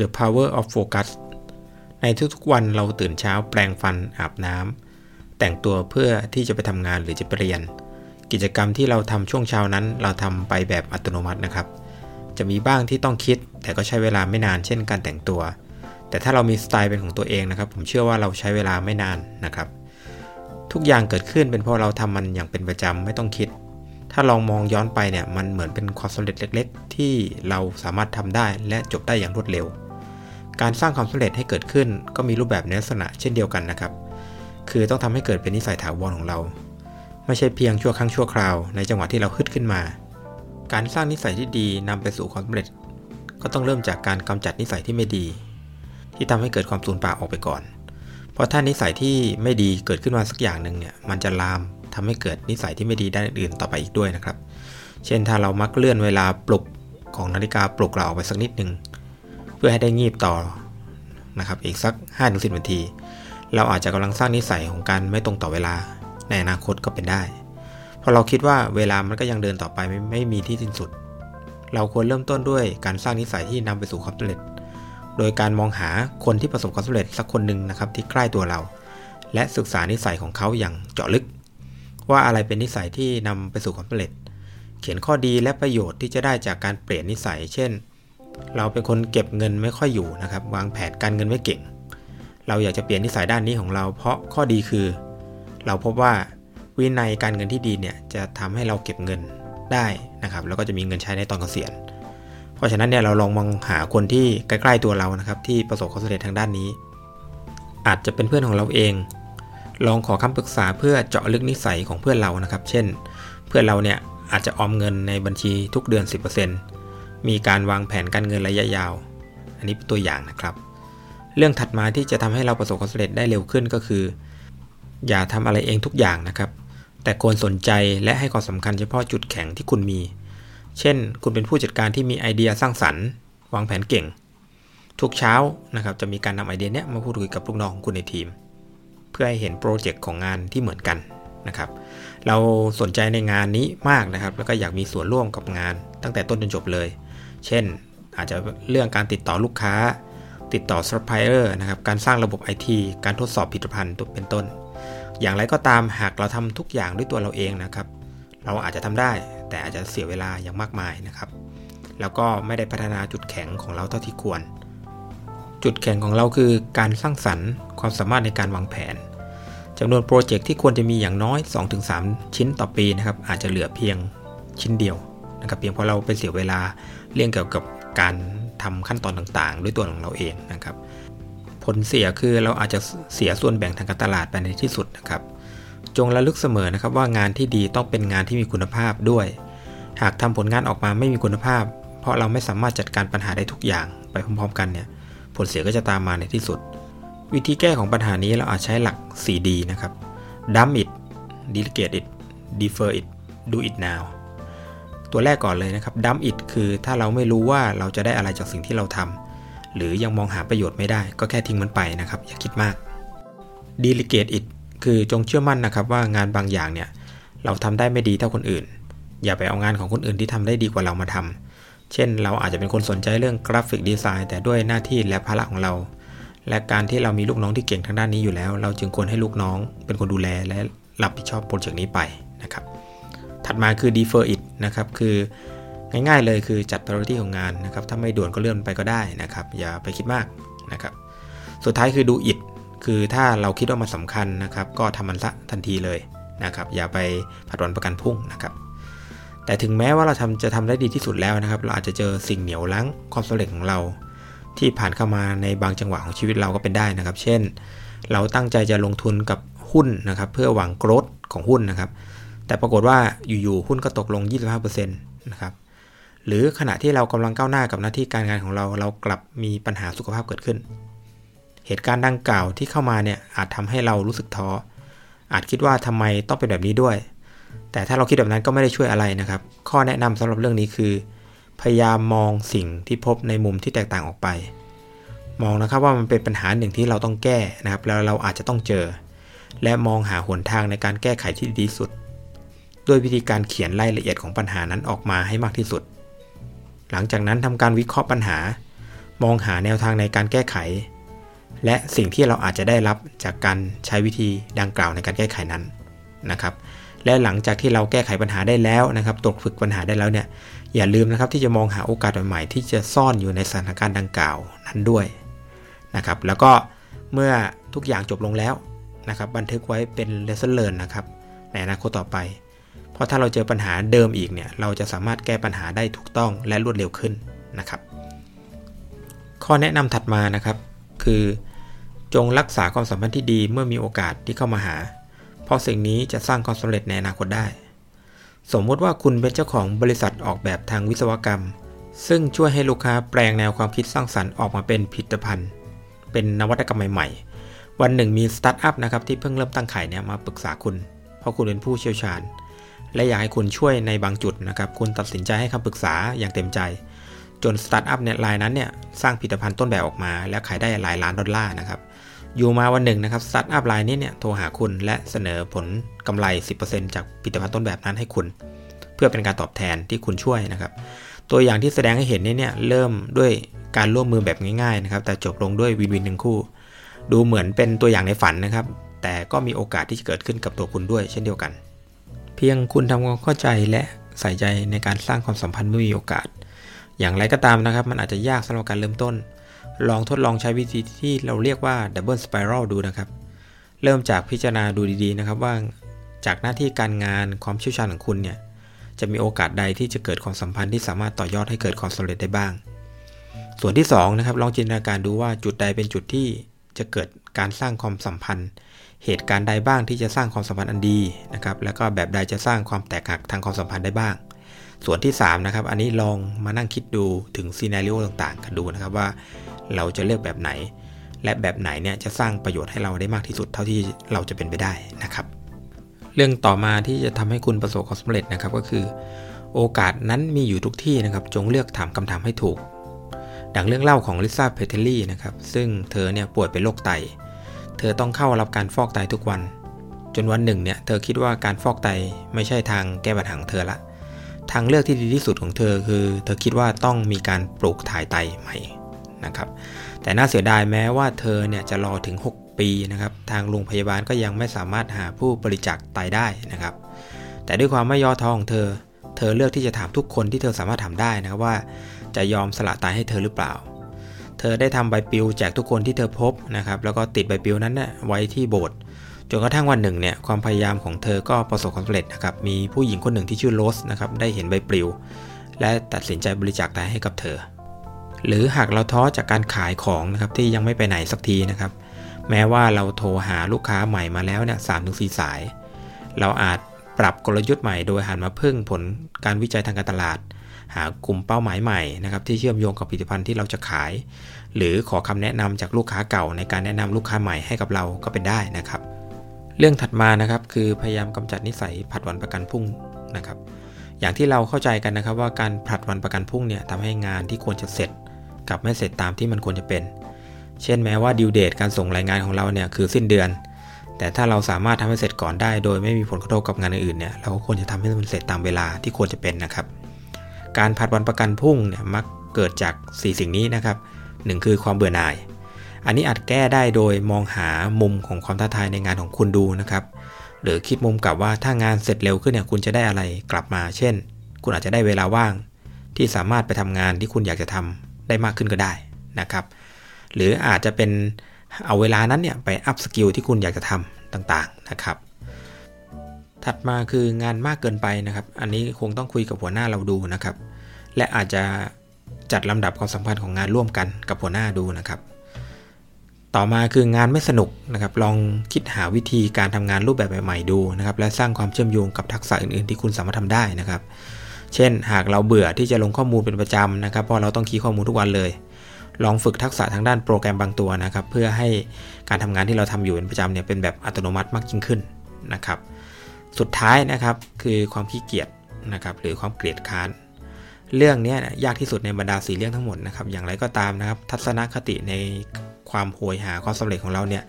The Power of Focus ในทุกๆวันเราตื่นเช้าแปรงฟันอาบน้ำแต่งตัวเพื่อที่จะไปทำงานหรือจะไปเรียน กิจกรรมที่เราทำช่วงเช้านั้น เราทำไปแบบอัตโนมัตินะครับ จะมีบ้างที่ต้องคิด แต่ก็ใช้เวลาไม่นานเช่นการแต่งตัว แต่ถ้าเรามีสไตล์เป็นของตัวเองนะครับ ผมเชื่อว่าเราใช้เวลาไม่นานนะครับ ทุกอย่างเกิดขึ้นเป็นเพราะเราทำมันอย่างเป็นประจำไม่ต้องคิดถ้าลองมองย้อนไปเนี่ยมันเหมือนเป็นความสำเร็จเล็ก ๆ ที่เราสามารถทำได้และจบได้อย่างรวดเร็ว การสร้างความสำเร็จให้เกิดขึ้น ก็มีรูปแบบในลักษณะเช่นเดียวกันนะครับ คือต้องทำให้เกิดเป็นนิสัยถาวรของเรา ไม่ใช่เพียงชั่วครั้งชั่วคราวในจังหวะที่เราฮึดขึ้นมา การสร้างนิสัยที่ดีนำไปสู่ความสำเร็จ ก็ต้องเริ่มจากการกำจัดนิสัยที่ไม่ดี ที่ทำให้เกิดความสูญเปล่าออกไปก่อน เพราะถ้านิสัยที่ไม่ดีเกิดขึ้นมาสักอย่างหนึ่งเนี่ย มันจะลามทำให้เกิดนิสัยที่ไม่ดีด้านอื่นต่อไปอีกด้วยนะครับ เช่นถ้าเรามักเลื่อนเวลาปลุกของนาฬิกาปลุกเราออกไปสักนิดหนึ่ง พื่อให้ได้งีบต่อนะครับอีกสัก 5-10นาที เราอาจจะกำลังสร้างนิสัยของการไม่ตรงต่อเวลาในอนาคตก็เป็นได้เพราะเราคิดว่าเวลามันก็ยังเดินต่อไปไม่ไม่มีที่สิ้นสุด เราควรเริ่มต้นด้วยการสร้างนิสัยที่นำไปสู่ความสำเร็จ โดยการมองหาคนที่ประสบความสำเร็จสักคนหนึ่งนะครับที่ใกล้ตัวเรา และศึกษานิสัยของเขาอย่างเจาะลึก ว่าอะไรเป็นนิสัยที่นำไปสู่ความสำเร็จ เขียนข้อดีและประโยชน์ที่จะได้จากการเปลี่ยนนิสัย เช่น เราเป็นคนเก็บเงินไม่ค่อยอยู่นะครับ วางแผนการเงินไม่เก่ง เราอยากจะเปลี่ยนนิสัยด้านนี้ของเรา เพราะข้อดีคือ เราพบว่าวินัยการเงินที่ดีเนี่ยจะทำให้เราเก็บเงินได้นะครับ แล้วก็จะมีเงินใช้ในตอนเกษียณ เพราะฉะนั้นเนี่ยเราลองมองหาคนที่ใกล้ๆตัวเรานะครับ ที่ประสบความสำเร็จทางด้านนี้ อาจจะเป็นเพื่อนของเราเอง ลองขอคำปรึกษาเพื่อเจาะลึกนิสัยของเพื่อนเรานะครับ เช่น เพื่อนเราเนี่ยอาจจะออมเงินในบัญชีทุกเดือน 10% มีการวางแผนการเงินระยะยาว อันนี้เป็นตัวอย่างนะครับ เรื่องถัดมาที่จะทำให้เราประสบความสำเร็จได้เร็วขึ้นก็คือ อย่าทำอะไรเองทุกอย่างนะครับ แต่ควรสนใจและให้ความสำคัญเฉพาะจุดแข็งที่คุณมี เช่น คุณเป็นผู้จัดการที่มีไอเดียสร้างสรรค์ วางแผนเก่ง ทุกเช้านะครับจะมีการนำไอเดียเนี้ยมาพูดคุยกับลูกน้องของคุณในทีม เพื่อให้เห็นโปรเจกต์ของงานที่เหมือนกันนะครับเราสนใจในงานนี้มากนะครับ แล้วก็อยากมีส่วนร่วมกับงานตั้งแต่ต้นจนจบเลย เช่น อาจจะเรื่องการติดต่อลูกค้า ติดต่อซัพพลายเออร์นะครับ การสร้างระบบ IT การทดสอบผลิตภัณฑ์ตัวเป็นต้น อย่างไรก็ตามหากเราทำทุกอย่างด้วยตัวเราเองนะครับ เราอาจจะทำได้ แต่อาจจะเสียเวลาอย่างมากมายนะครับ แล้วก็ไม่ได้พัฒนาจุดแข็งของเราเท่าที่ควร จุดแข็งของเราคือการสร้างสรรค์ ความสามารถในการวางแผนจำนวนโปรเจกต์ที่ควรจะมีอย่างน้อย 2-3 ชิ้นต่อปีนะครับอาจจะเหลือเพียงชิ้นเดียว นะครับเพียงเพราะเราไปเสียเวลาเรื่องเกี่ยวกับการทำขั้นตอนต่างๆ ด้วยตัวของเราเองนะครับ ผลเสียคือเราอาจจะเสียส่วนแบ่งทางการตลาดไปในที่สุดนะครับ จงระลึกเสมอนะครับว่างานที่ดีต้องเป็นงานที่มีคุณภาพด้วย หากทำผลงานออกมาไม่มีคุณภาพ เพราะเราไม่สามารถจัดการปัญหาได้ทุกอย่างไปพร้อมๆ กันเนี่ยผลเสียก็จะตามมาในที่สุด วิธีแก้ของปัญหานี้เราอาจใช้หลัก 4D นะครับ dump it delegate it defer it do it now ตัวแรกก่อนเลยนะครับ dump it คือถ้าเราไม่รู้ว่าเราจะได้อะไรจากสิ่งที่เราทำหรือยังมองหาประโยชน์ไม่ได้ ก็แค่ทิ้งมันไปนะครับ อย่าคิดมาก delegate it คือจงเชื่อมั่นนะครับว่างานบางอย่างเนี่ยเราทำได้ไม่ดีเท่าคนอื่น อย่าไปเอางานของคนอื่นที่ทำได้ดีกว่าเรามาทำเช่น เราอาจจะเป็นคนสนใจเรื่องกราฟิกดีไซน์แต่ด้วยหน้าที่และภาระของเรา และการที่เรามีลูกน้องที่เก่งทางด้านนี้อยู่แล้ว เราจึงควรให้ลูกน้อง เป็นคนดูแลและรับผิดชอบโปรเจกต์นี้ไปนะครับ ถัดมาคือ defer it นะครับ คือง่ายๆเลยคือจัด priority ของงานนะครับ ถ้าไม่ด่วนก็เลื่อนไปก็ได้นะครับ อย่าไปคิดมากนะครับ สุดท้ายคือ do it คือถ้าเราคิดว่ามันสำคัญนะครับ ก็ทำมันซะทันทีเลยนะครับ อย่าไปผัดวันประกันพรุ่งนะครับแต่ถึงแม้ว่าเราทำจะทำได้ดีที่สุดแล้วนะครับ เราอาจจะเจอสิ่งเหนียวรั้งความสำเร็จของเรา ที่ผ่านเข้ามาในบางจังหวะของชีวิตเราก็เป็นได้นะครับ เช่น เราตั้งใจจะลงทุนกับหุ้นนะครับ เพื่อหวังโกรธของหุ้นนะครับ แต่ปรากฏว่าอยู่ๆหุ้นก็ตกลง 25%นะครับหรือขณะที่เรากำลังก้าวหน้ากับหน้าที่การงานของเรา เรากลับมีปัญหาสุขภาพเกิดขึ้น เหตุการณ์ดังกล่าวที่เข้ามาเนี่ยอาจทำให้เรารู้สึกท้อ อาจคิดว่าทำไมต้องเป็นแบบนี้ด้วย แต่ถ้าเราคิดแบบนั้นก็ไม่ได้ช่วยอะไรนะครับ ข้อแนะนำสำหรับเรื่องนี้คือ พยายามมองสิ่งที่พบในมุมที่แตกต่างออกไป มองนะครับว่ามันเป็นปัญหาหนึ่งที่เราต้องแก้นะครับ แล้วเราอาจจะต้องเจอ และมองหาหนทางในการแก้ไขที่ดีที่สุด ด้วยวิธีการเขียนรายละเอียดของปัญหานั้นออกมาให้มากที่สุด หลังจากนั้นทำการวิเคราะห์ปัญหา มองหาแนวทางในการแก้ไข และสิ่งที่เราอาจจะได้รับจากการใช้วิธีดังกล่าวในการแก้ไขนั้นนะครับ และหลังจากที่เราแก้ไขปัญหาได้แล้วนะครับตกฝึกปัญหาได้แล้วเนี่ยอย่าลืมนะครับที่จะมองหาโอกาสใหม่ๆที่จะซ่อนอยู่ในสถานการณ์ดังกล่าวนั้นด้วยนะครับ แล้วก็เมื่อทุกอย่างจบลงแล้วนะครับ บันทึกไว้เป็น lesson learn นะครับในอนาคตต่อไป ราะถ้าเราเจอปัญหาเดิมอีกเนี่ยเราจะสามารถแก้ปัญหาได้ถูกต้องและรวดเร็วขึ้นนะครับ ข้อแนะนำถัดมานะครับ คือจงรักษาความสัมพันธ์ที่ดีเมื่อมีโอกาสที่เข้ามาหา เพราะสิ่งนี้จะสร้างความสำเร็จในอนาคตได้ สมมติว่าคุณเป็นเจ้าของบริษัทออกแบบทางวิศวกรรม ซึ่งช่วยให้ลูกค้าแปลงแนวความคิดสร้างสรรค์ออกมาเป็นผลิตภัณฑ์ เป็นนวัตกรรมใหม่ ๆ วันหนึ่งมีสตาร์ทอัพนะครับที่เพิ่งเริ่มตั้งขายเนี่ยมาปรึกษาคุณ เพราะคุณเป็นผู้เชี่ยวชาญ และอยากให้คุณช่วยในบางจุดนะครับ คุณตัดสินใจให้คำปรึกษาอย่างเต็มใจ จนสตาร์ทอัพเนี่ยรายนั้นเนี่ยสร้างผลิตภัณฑ์ต้นแบบออกมา แล้วขายได้หลายล้านดอลลาร์นะครับ อยู่มาวันหนึ่งนะครับสตาร์ทอัพรายนี้เนี่ยโทรหาคุณและเสนอผลกำไร 10%จากผลิตภัณฑ์ต้นแบบนั้นให้คุณ เพื่อเป็นการตอบแทนที่คุณช่วยนะครับ ตัวอย่างที่แสดงให้เห็นเนี่ยเริ่มด้วยการร่วมมือแบบง่ายๆนะครับแต่จบลงด้วยวินวินหนึ่งคู่ ดูเหมือนเป็นตัวอย่างในฝันนะครับ แต่ก็มีโอกาสที่จะเกิดขึ้นกับตัวคุณด้วยเช่นเดียวกัน พียงคุณทำความเข้าใจและใส่ใจในการสร้างความสัมพันธ์เมื่อมีโอกาส อย่างไรก็ตามนะครับ มันอาจจะยากสำหรับการเริ่มต้น ลองทดลองใช้วิธีที่เราเรียกว่าดับเบิลสไปรัลดูนะครับ เริ่มจากพิจารณาดูดีๆนะครับว่าจากหน้าที่การงานความเชี่ยวชาญของคุณเนี่ยจะมีโอกาสใดที่จะเกิดความสัมพันธ์ที่สามารถต่อยอดให้เกิดความสำเร็จได้บ้าง ส่วนที่2นะครับลองจินตนาการดูว่าจุดใดเป็นจุดที่จะเกิดการสร้างความสัมพันธ์ เหตุการณ์ใดบ้างที่จะสร้างความสัมพันธ์อันดีนะครับ แล้วก็แบบใดจะสร้างความแตกหักทางความสัมพันธ์ได้บ้าง ส่วนที่3นะครับ อันนี้ลองมานั่งคิดดูถึงซีนารีโอต่างๆ กันดูนะครับว่าเราจะเลือกแบบไหน และแบบไหนเนี่ยจะสร้างประโยชน์ให้เราได้มากที่สุดเท่าที่เราจะเป็นไปได้นะครับ เรื่องต่อมาที่จะทำให้คุณประสบความสำเร็จนะครับก็คือ โอกาสนั้นมีอยู่ทุกที่นะครับ จงเลือกถามคำถามให้ถูก ดังเรื่องเล่าของลิซ่าเพเทลลี่นะครับซึ่งเธอเนี่ยป่วยเป็นโรคไต เธอต้องเข้ารับการฟอกไตทุกวัน จนวันหนึ่งเนี่ยเธอคิดว่าการฟอกไตไม่ใช่ทางแก้ปัญหาของเธอละ ทางเลือกที่ดีที่สุดของเธอคือ เธอคิดว่าต้องมีการปลูกถ่ายไตใหม่นะครับ แต่น่าเสียดายแม้ว่าเธอเนี่ยจะรอถึง 6 ปีนะครับทางโรงพยาบาลก็ยังไม่สามารถหาผู้บริจาคไตได้นะครับ แต่ด้วยความไม่ย่อท้อของเธอ เธอเลือกที่จะถามทุกคนที่เธอสามารถถามได้นะครับว่าจะยอมสละไตให้เธอหรือเปล่า เธอได้ทำใบปลิวแจกทุกคนที่เธอพบนะครับแล้วก็ติดใบปลิวนั้นเนี่ยไว้ที่โบสถ์จนกระทั่งวันหนึ่งเนี่ยความพยายามของเธอก็ประสบความสำเร็จนะครับมีผู้หญิงคนหนึ่งที่ชื่อโรสนะครับได้เห็นใบปลิว และตัดสินใจบริจาคไตให้กับเธอ หรือหากเราท้อจากการขายของนะครับที่ยังไม่ไปไหนสักทีนะครับแม้ว่าเราโทรหาลูกค้าใหม่มาแล้วเนี่ยสามถึงสี่สาย เราอาจ ปรับกลยุทธ์ใหม่โดยหันมาพึ่งผลการวิจัยทางการตลาด หากลุ่มเป้าหมายใหม่นะครับที่เชื่อมโยงกับผลิตภัณฑ์ที่เราจะขาย หรือขอคำแนะนำจากลูกค้าเก่า ในการแนะนำลูกค้าใหม่ให้กับเราก็เป็นได้นะครับ เรื่องถัดมานะครับคือพยายามกำจัดนิสัยผัดวันประกันพุ่งนะครับ อย่างที่เราเข้าใจกันนะครับว่าการผัดวันประกันพุ่งเนี่ยทำให้งานที่ควรจะเสร็จกลับไม่เสร็จตามที่มันควรจะเป็น เช่นแม้ว่าดิวเดตการส่งรายงานของเราเนี่ยคือสิ้นเดือน แต่ถ้าเราสามารถทำให้เสร็จก่อนได้ โดยไม่มีผลกระทบกับงานอื่นๆเนี่ยเราก็ควรจะทำให้มันเสร็จตามเวลาที่ควรจะเป็นนะครับ การผัดวันประกันพรุ่งเนี่ยมักเกิดจาก 4 สิ่งนี้นะครับหนึ่งคือความเบื่อหน่าย อันนี้อาจแก้ได้โดยมองหามุมของความท้าทายในงานของคุณดูนะครับหรือคิดมุมกลับว่าถ้างานเสร็จเร็วขึ้นเนี่ยคุณจะได้อะไรกลับมา เช่น คุณอาจจะได้เวลาว่าง ที่สามารถไปทำงานที่คุณอยากจะทำได้มากขึ้นก็ได้นะครับ หรืออาจจะเป็น เอาเวลานั้นเนี่ยไป upskill ที่คุณอยากจะทำต่างๆนะครับ ถัดมาคืองานมากเกินไปนะครับ อันนี้คงต้องคุยกับหัวหน้าเราดูนะครับ และอาจจะจัดลำดับความสัมพันธ์ของงานร่วมกันกับหัวหน้าดูนะครับ ต่อมาคืองานไม่สนุกนะครับ ลองคิดหาวิธีการทำงานรูปแบบใหม่ๆดูนะครับ และสร้างความเชื่อมโยงกับทักษะอื่นๆ ที่คุณสามารถทำได้นะครับ เช่น หากเราเบื่อที่จะลงข้อมูลเป็นประจำนะครับ เพราะเราต้องคีย์ข้อมูลทุกวันเลย ลองฝึกทักษะทางด้านโปรแกรมบางตัวนะครับ เพื่อให้การทำงานที่เราทำอยู่เป็นประจำเนี่ยเป็นแบบอัตโนมัติมากยิ่งขึ้นนะครับ สุดท้ายนะครับคือความขี้เกียจนะครับหรือความเกลียดค้าน เรื่องนี้ยากที่สุดในบรรดาสีเรื่องทั้งหมดนะครับอย่างไรก็ตามนะครับ ทัศนคติในความโหยหาความสำเร็จของเราเนี่ย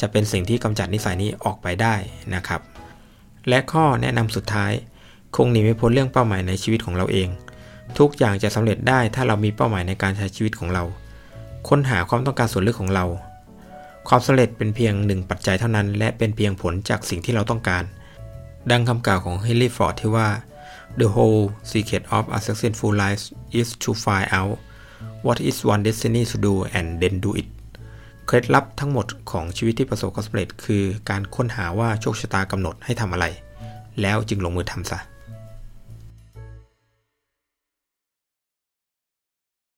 จะเป็นสิ่งที่กำจัดนิสัยนี้ออกไปได้นะครับ และข้อแนะนำสุดท้าย คงหนีไม่พ้นเรื่องเป้าหมายในชีวิตของเราเอง ทุกอย่างจะสำเร็จได้ถ้าเรามีเป้าหมายในการใช้ชีวิตของเรา ค้นหาความต้องการส่วนลึกของเรา ความสำเร็จเป็นเพียงหนึ่งปัจจัยเท่านั้น และเป็นเพียงผลจากสิ่งที่เราต้องการ ดังคำกล่าวของเฮนรี่ฟอร์ดที่ว่า the whole secret of a successful life is to find out what is one destiny to do and then do it เคล็ดลับทั้งหมดของชีวิตที่ประสบความสำเร็จ คือการค้นหาว่าโชคชะตากำหนดให้ทำอะไร แล้วจึงลงมือทำซะ